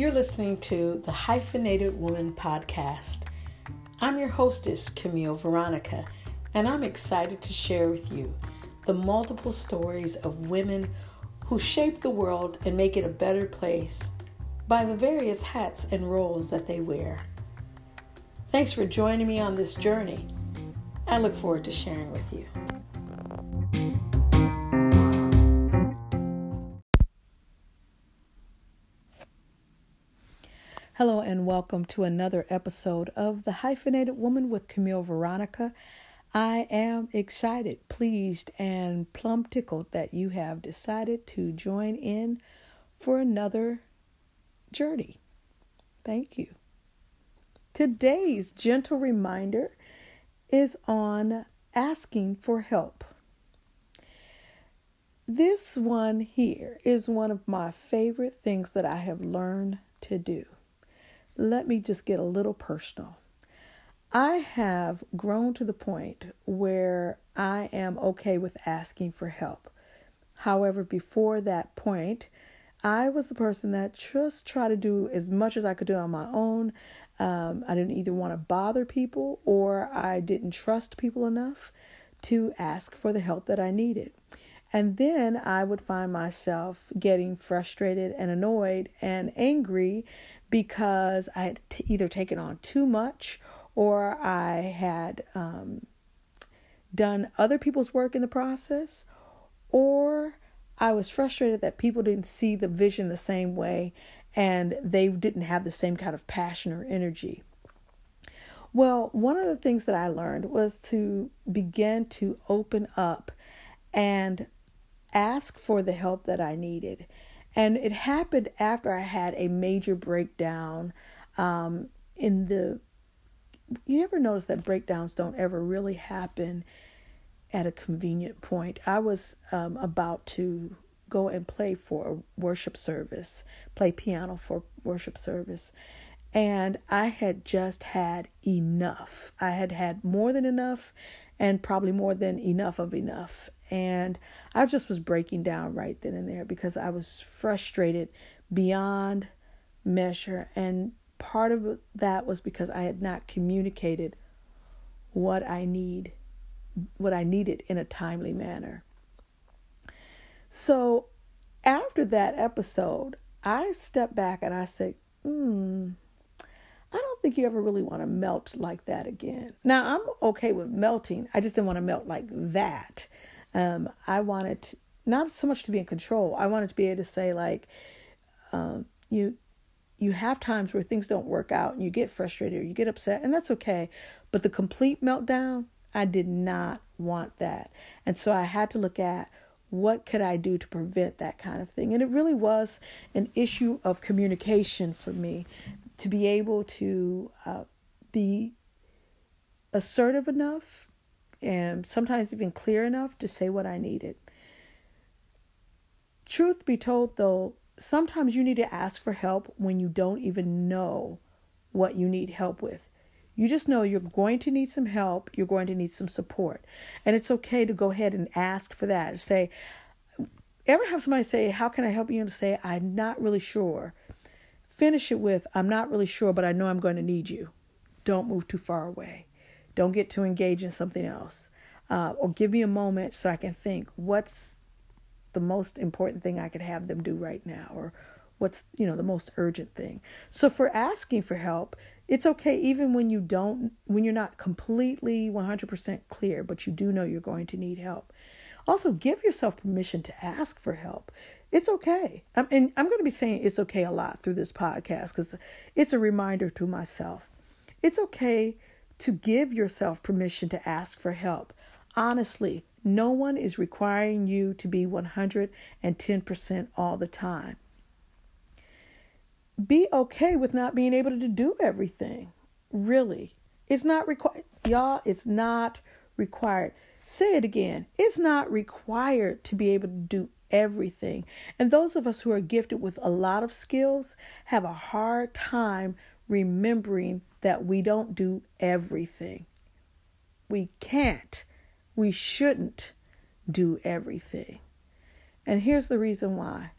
You're listening to the Hyphenated Woman Podcast. I'm your hostess, Camille Veronica, and I'm excited to share with you the multiple stories of women who shape the world and make it a better place by the various hats and roles that they wear. Thanks for joining me on this journey. I look forward to sharing with you. Hello, and welcome to another episode of The Hyphenated Woman with Camille Veronica. I am excited, pleased, and plumb tickled that you have decided to join in for another journey. Thank you. Today's gentle reminder is on asking for help. This one here is one of my favorite things that I have learned to do let me just get a little personal. I have grown to the point where I am okay with asking for help. However, before that point, I was the person that just tried to do as much as I could do on my own. Um, I didn't either want to bother people or I didn't trust people enough to ask for the help that I needed. And then I would find myself getting frustrated and annoyed and angry because I had t- either taken on too much or I had um, done other people's work in the process, or I was frustrated that people didn't see the vision the same way and they didn't have the same kind of passion or energy. Well, one of the things that I learned was to begin to open up and ask for the help that I needed. And it happened after I had a major breakdown um, in the. You ever notice that breakdowns don't ever really happen at a convenient point? I was um, about to go and play for a worship service, play piano for worship service. And I had just had enough. I had had more than enough and probably more than enough of enough. And I just was breaking down right then and there because I was frustrated beyond measure. And part of that was because I had not communicated what I need, what I needed in a timely manner. So after that episode, I stepped back and I said, hmm, I don't think you ever really want to melt like that again. Now, I'm okay with melting. I just didn't want to melt like that. Um, I wanted to, not so much to be in control. I wanted to be able to say like, um, you you have times where things don't work out and you get frustrated or you get upset and that's okay. But the complete meltdown, I did not want that. And so I had to look at what could I do to prevent that kind of thing? And it really was an issue of communication for me to be able to uh, be assertive enough and sometimes even clear enough to say what I needed. Truth be told, though, sometimes you need to ask for help when you don't even know what you need help with. You just know you're going to need some help, you're going to need some support. And it's okay to go ahead and ask for that. Say, ever have somebody say, How can I help you? And say, I'm not really sure. Finish it with, I'm not really sure, but I know I'm going to need you. Don't move too far away. Don't get too engaged in something else. Uh, or give me a moment so I can think what's the most important thing I could have them do right now, or what's you know the most urgent thing. So for asking for help, it's okay even when you don't when you're not completely 100% clear, but you do know you're going to need help. Also, give yourself permission to ask for help. It's okay. I'm, and I'm going to be saying it's okay a lot through this podcast because it's a reminder to myself. It's okay to give yourself permission to ask for help. Honestly, no one is requiring you to be 110% all the time. Be okay with not being able to do everything. Really. It's not required. Y'all, it's not required. Say it again. It's not required to be able to do everything. And those of us who are gifted with a lot of skills have a hard time remembering that we don't do everything. We can't, we shouldn't do everything. And here's the reason why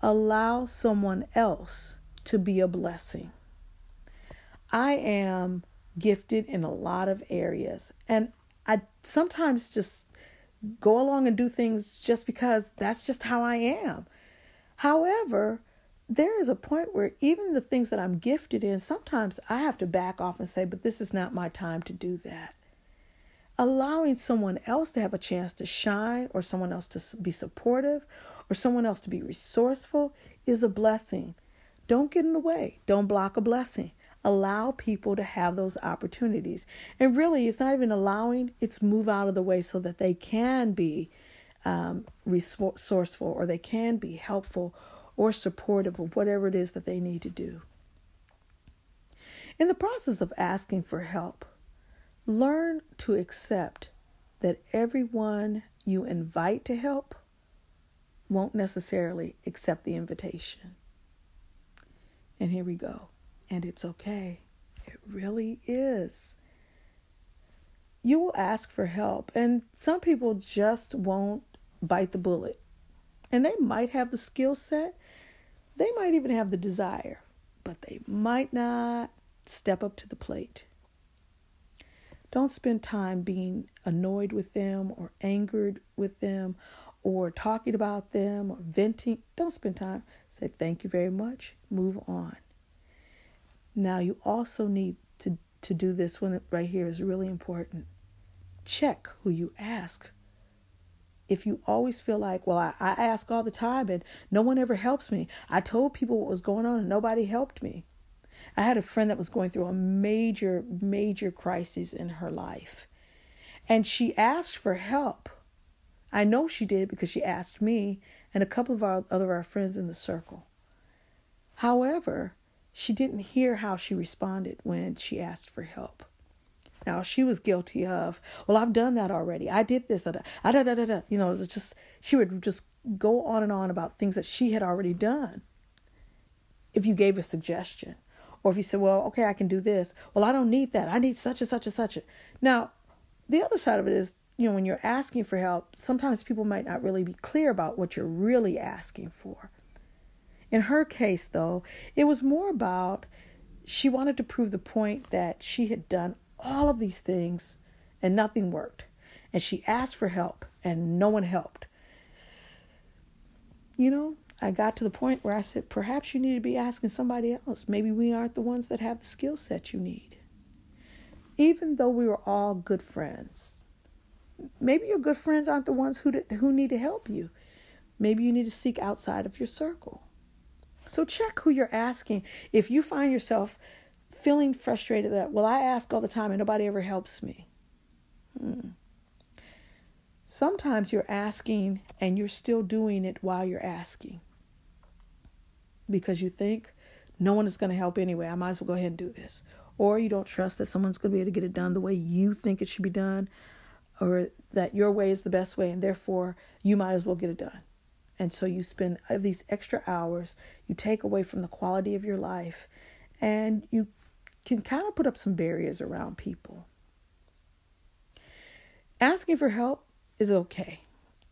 allow someone else to be a blessing. I am gifted in a lot of areas, and I sometimes just go along and do things just because that's just how I am. However, there is a point where even the things that I'm gifted in, sometimes I have to back off and say, but this is not my time to do that. Allowing someone else to have a chance to shine, or someone else to be supportive, or someone else to be resourceful is a blessing. Don't get in the way, don't block a blessing. Allow people to have those opportunities. And really, it's not even allowing, it's move out of the way so that they can be um, resourceful or they can be helpful or supportive of whatever it is that they need to do. In the process of asking for help, learn to accept that everyone you invite to help won't necessarily accept the invitation. And here we go. And it's okay. It really is. You will ask for help, and some people just won't bite the bullet. And they might have the skill set, they might even have the desire, but they might not step up to the plate. Don't spend time being annoyed with them or angered with them or talking about them or venting. Don't spend time. Say thank you very much. Move on. Now you also need to to do this one right here is really important. Check who you ask if you always feel like, well, I, I ask all the time and no one ever helps me. I told people what was going on and nobody helped me. I had a friend that was going through a major, major crisis in her life. And she asked for help. I know she did because she asked me and a couple of our other our friends in the circle. However, she didn't hear how she responded when she asked for help. Now she was guilty of, well, I've done that already. I did this. Da, da, da, da, da. You know, it's just she would just go on and on about things that she had already done. If you gave a suggestion, or if you said, well, okay, I can do this. Well, I don't need that. I need such and such and such. Now, the other side of it is, you know, when you're asking for help, sometimes people might not really be clear about what you're really asking for. In her case, though, it was more about she wanted to prove the point that she had done all of these things and nothing worked. And she asked for help and no one helped. You know, I got to the point where I said, perhaps you need to be asking somebody else. Maybe we aren't the ones that have the skill set you need. Even though we were all good friends, maybe your good friends aren't the ones who, who need to help you. Maybe you need to seek outside of your circle. So check who you're asking. If you find yourself feeling frustrated that, well, I ask all the time and nobody ever helps me. Hmm. Sometimes you're asking and you're still doing it while you're asking because you think no one is going to help anyway. I might as well go ahead and do this. Or you don't trust that someone's going to be able to get it done the way you think it should be done, or that your way is the best way, and therefore you might as well get it done. And so you spend these extra hours, you take away from the quality of your life, and you can kind of put up some barriers around people. Asking for help is okay,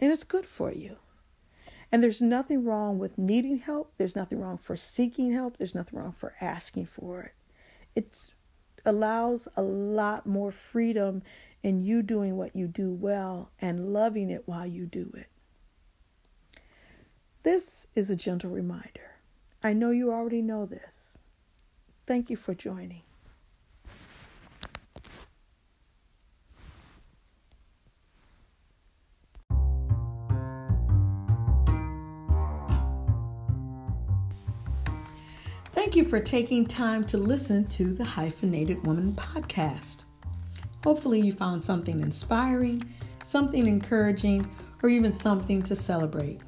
and it's good for you. And there's nothing wrong with needing help. There's nothing wrong for seeking help. There's nothing wrong for asking for it. It allows a lot more freedom in you doing what you do well and loving it while you do it. This is a gentle reminder. I know you already know this. Thank you for joining. Thank you for taking time to listen to the Hyphenated Woman podcast. Hopefully, you found something inspiring, something encouraging, or even something to celebrate.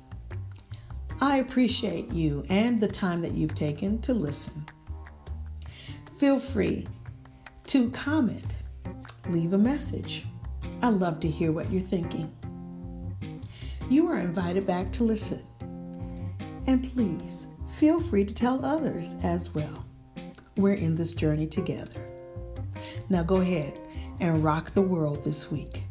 I appreciate you and the time that you've taken to listen feel free to comment, leave a message. I love to hear what you're thinking. You are invited back to listen. And please feel free to tell others as well. We're in this journey together. Now go ahead and rock the world this week.